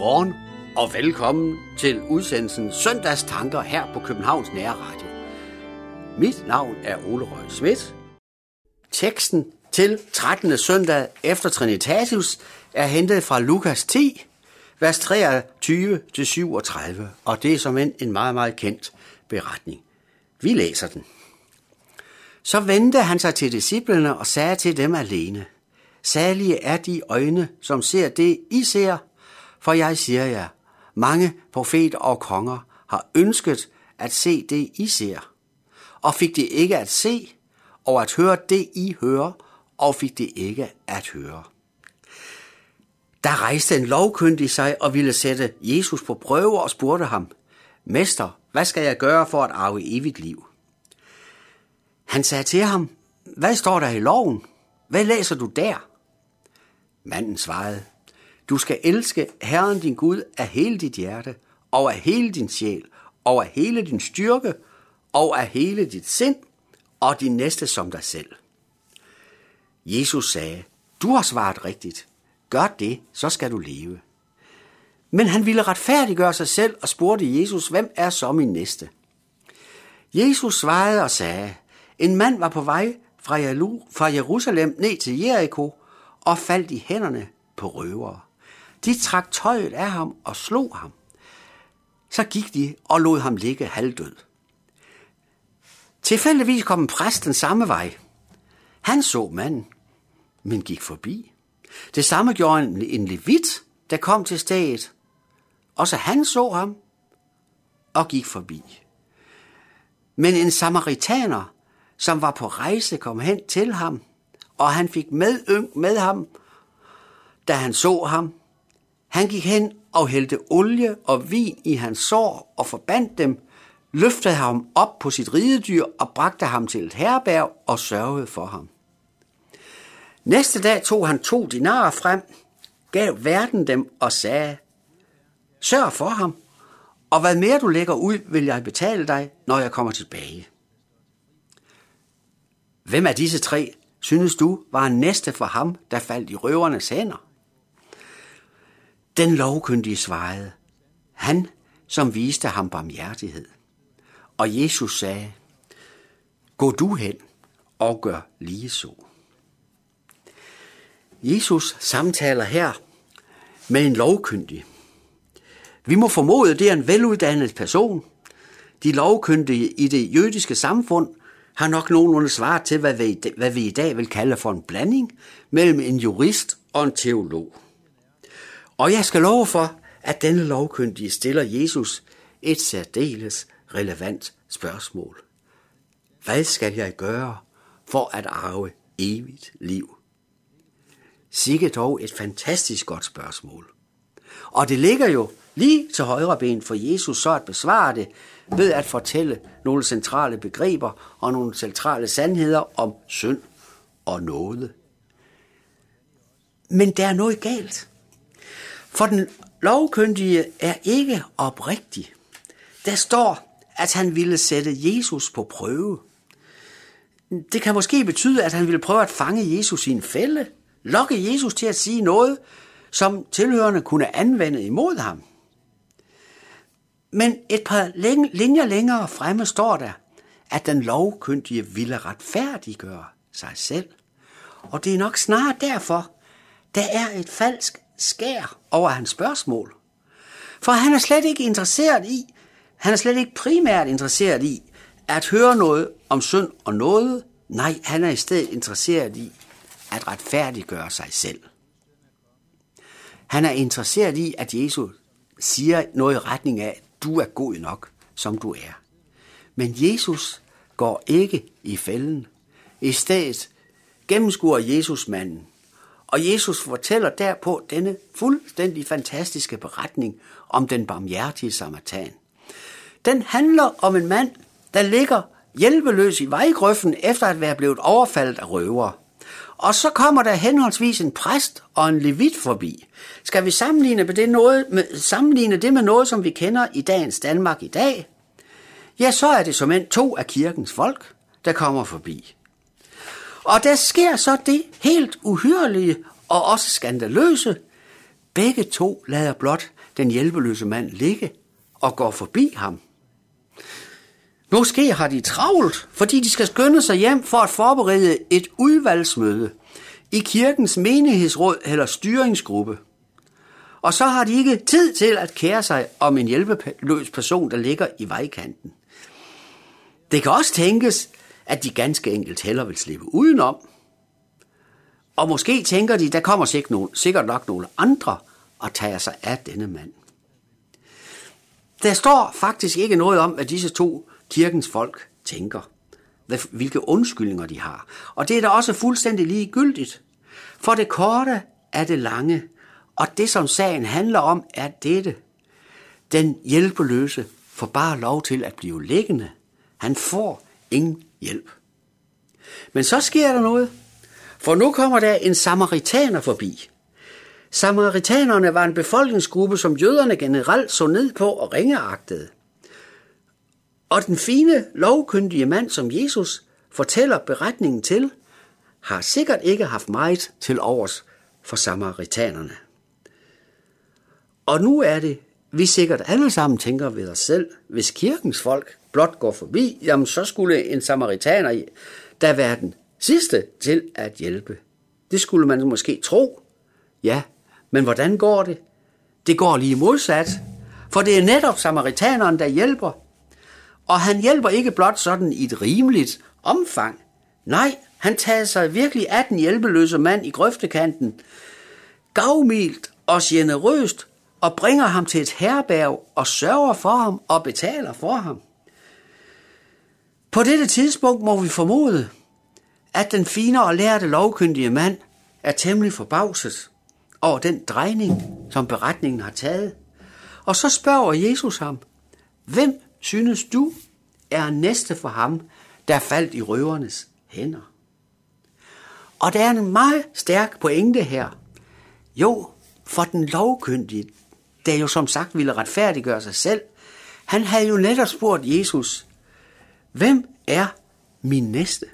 Godmorgen og velkommen til udsendelsen Søndags Tanker her på Københavns Nære Radio. Mit navn er Ole Røg Schmidt. Teksten til 13. søndag efter Trinitatis er hentet fra Lukas 10, vers 23-37, og det er som en, en meget, meget kendt beretning. Vi læser den. Så vendte han sig til disciplene og sagde til dem alene, Salige er de øjne, som ser det, I ser, for jeg siger jer, mange profeter og konger har ønsket at se det, I ser, og fik det ikke at se, og at høre det, I hører, og fik det ikke at høre. Der rejste en lovkyndig sig og ville sætte Jesus på prøve og spurgte ham, Mester, hvad skal jeg gøre for at arve evigt liv? Han sagde til ham, hvad står der i loven? Hvad læser du der? Manden svarede, du skal elske Herren din Gud af hele dit hjerte, og af hele din sjæl, og af hele din styrke, og af hele dit sind, og din næste som dig selv. Jesus sagde, du har svaret rigtigt. Gør det, så skal du leve. Men han ville retfærdiggøre sig selv og spurgte Jesus, hvem er så min næste? Jesus svarede og sagde, en mand var på vej fra Jerusalem ned til Jericho og faldt i hænderne på røvere. De trak tøjet af ham og slog ham. Så gik de og lod ham ligge halvdød. Tilfældigvis kom en præst den samme vej. Han så manden, men gik forbi. Det samme gjorde en, en levit, der kom til stedet. Også han så ham og gik forbi. Men en samaritaner, som var på rejse, kom hen til ham, og han fik medynk med ham, da han så ham. Han gik hen og hældte olie og vin i hans sår og forbandt dem, løftede ham op på sit ridedyr og bragte ham til et herberg og sørgede for ham. Næste dag tog han to dinarer frem, gav verden dem og sagde, Sørg for ham, og hvad mere du lægger ud, vil jeg betale dig, når jeg kommer tilbage. Hvem af disse tre, synes du, var næste for ham, der faldt i røvernes hænder? Den lovkyndige svarede, han, som viste ham barmhjertighed. Og Jesus sagde, gå du hen og gør lige så. Jesus samtaler her med en lovkyndig. Vi må formode, det er en veluddannet person. De lovkyndige i det jødiske samfund har nok nogenlunde svaret til, hvad vi, hvad vi i dag vil kalde for en blanding mellem en jurist og en teolog. Og jeg skal love for, at denne lovkyndige stiller Jesus et særdeles relevant spørgsmål. Hvad skal jeg gøre for at arve evigt liv? Sikke dog et fantastisk godt spørgsmål. Og det ligger jo lige til højre ben for Jesus så at besvare det ved at fortælle nogle centrale begreber og nogle centrale sandheder om synd og nåde. Men der er noget galt. For den lovkyndige er ikke oprigtig. Der står, at han ville sætte Jesus på prøve. Det kan måske betyde, at han ville prøve at fange Jesus i en fælde, lokke Jesus til at sige noget, som tilhørende kunne anvende imod ham. Men et par linjer længere fremme står der, at den lovkyndige ville retfærdiggøre sig selv. Og det er nok snarere derfor, der er et falsk skær over hans spørgsmål. For han er slet ikke interesseret i, han er slet ikke primært interesseret i at høre noget om synd og noget. Nej, han er i stedet interesseret i at retfærdiggøre sig selv. Han er interesseret i, at Jesus siger noget i retning af, du er god nok, som du er. Men Jesus går ikke i fælden. I stedet gennemskuer Jesus manden. Og Jesus fortæller derpå denne fuldstændig fantastiske beretning om den barmhjertige samaritan. Den handler om en mand, der ligger hjælpeløs i vejgrøften efter at være blevet overfaldet af røvere. Og så kommer der henholdsvis en præst og en levit forbi. Skal vi sammenligne, med det, noget, med, sammenligne det med noget, som vi kender i dagens Danmark i dag? Ja, så er det som en to af kirkens folk, der kommer forbi. Og der sker så det helt uhyrlige og også skandaløse. begge to lader blot den hjælpeløse mand ligge og går forbi ham. Måske har de travlt, fordi de skal skynde sig hjem for at forberede et udvalgsmøde i kirkens menighedsråd eller styringsgruppe. Og så har de ikke tid til at kære sig om en hjælpeløs person, der ligger i vejkanten. Det kan også tænkes, at de ganske enkelt heller vil slippe udenom. Og måske tænker de, der kommer sikkert, nogen, sikkert nok nogle andre og tager sig af denne mand. Der står faktisk ikke noget om, hvad disse to kirkens folk tænker. Hvilke undskyldninger de har. Og det er da også fuldstændig ligegyldigt. For det korte er det lange, og det som sagen handler om er dette. Den hjælpeløse får bare lov til at blive liggende. Han får ingen hjælp. Men så sker der noget, for nu kommer der en samaritaner forbi. Samaritanerne var en befolkningsgruppe, som jøderne generelt så ned på og ringeagtede. Og den fine, lovkyndige mand, som Jesus fortæller beretningen til, har sikkert ikke haft meget til overs for samaritanerne. Og nu er det, vi sikkert alle sammen tænker ved os selv, hvis kirkens folk blot går forbi, jamen så skulle en samaritaner da være den sidste til at hjælpe. Det skulle man måske tro. Ja, men hvordan går det? Det går lige modsat, for det er netop samaritaneren, der hjælper. Og han hjælper ikke blot sådan i et rimeligt omfang. Nej, han tager sig virkelig af den hjælpeløse mand i grøftekanten, gavmildt og generøst, og bringer ham til et herberg og sørger for ham og betaler for ham. På dette tidspunkt må vi formode, at den fine og lærte lovkyndige mand er temmelig forbavset over den drejning, som beretningen har taget. Og så spørger Jesus ham, hvem synes du er næste for ham, der faldt i røvernes hænder? Og der er en meget stærk pointe her. Jo, for den lovkyndige, der jo som sagt ville retfærdiggøre sig selv, han havde jo netop spurgt Jesus, hvem er min næste?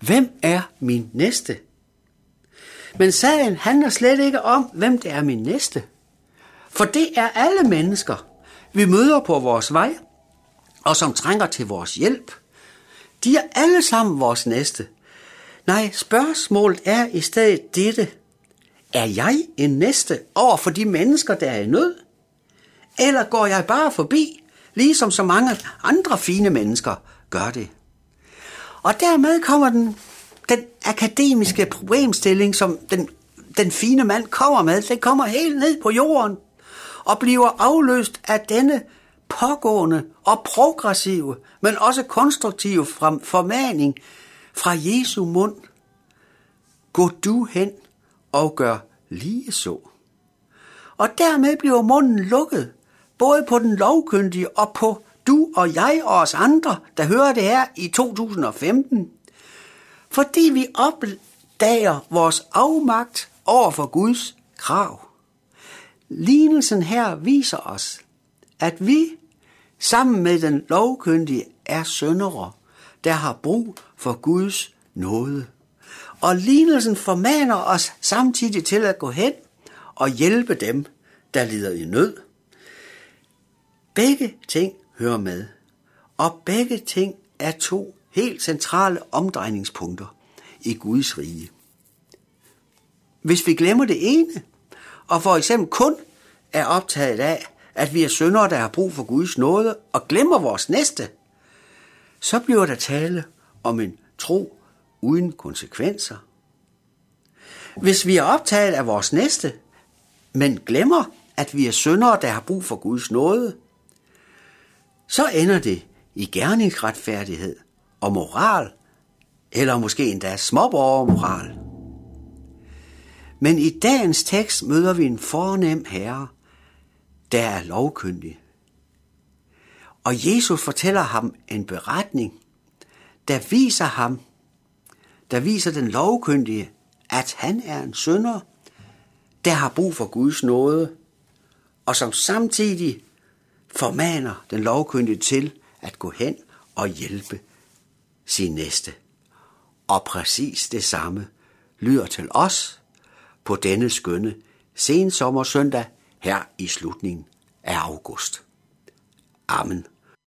Hvem er min næste? Men sagen handler slet ikke om, hvem det er min næste. For det er alle mennesker, vi møder på vores vej, og som trænger til vores hjælp. De er alle sammen vores næste. Nej, spørgsmålet er i stedet dette. Er jeg en næste over for de mennesker, der er i nød? Eller går jeg bare forbi, ligesom så mange andre fine mennesker gør det? Og dermed kommer den, den akademiske problemstilling, som den, den fine mand kommer med, den kommer helt ned på jorden og bliver afløst af denne pågående og progressive, men også konstruktive formaning fra Jesu mund. Gå du hen og gør lige så. Og dermed bliver munden lukket, både på den lovkyndige og på du og jeg og os andre, der hører det her i 2015. Fordi vi opdager vores afmagt over for Guds krav. Lignelsen her viser os, at vi sammen med den lovkyndige er søndere, der har brug for Guds nåde. Og lignelsen formaner os samtidig til at gå hen og hjælpe dem, der lider i nød. Begge ting hører med, og begge ting er to helt centrale omdrejningspunkter i Guds rige. Hvis vi glemmer det ene, og for eksempel kun er optaget af, at vi er syndere, der har brug for Guds nåde, og glemmer vores næste, så bliver der tale om en tro uden konsekvenser. Hvis vi er optaget af vores næste, men glemmer, at vi er syndere, der har brug for Guds nåde, så ender det i gerningsretfærdighed og moral, eller måske endda småborgermoral. Men i dagens tekst møder vi en fornem herre, der er lovkyndig. Og Jesus fortæller ham en beretning, der viser ham, der viser den lovkyndige, at han er en sønder, der har brug for Guds nåde, og som samtidig formaner den lovkyndige til at gå hen og hjælpe sin næste. Og præcis det samme lyder til os på denne skønne sensommersøndag her i slutningen af august. Amen.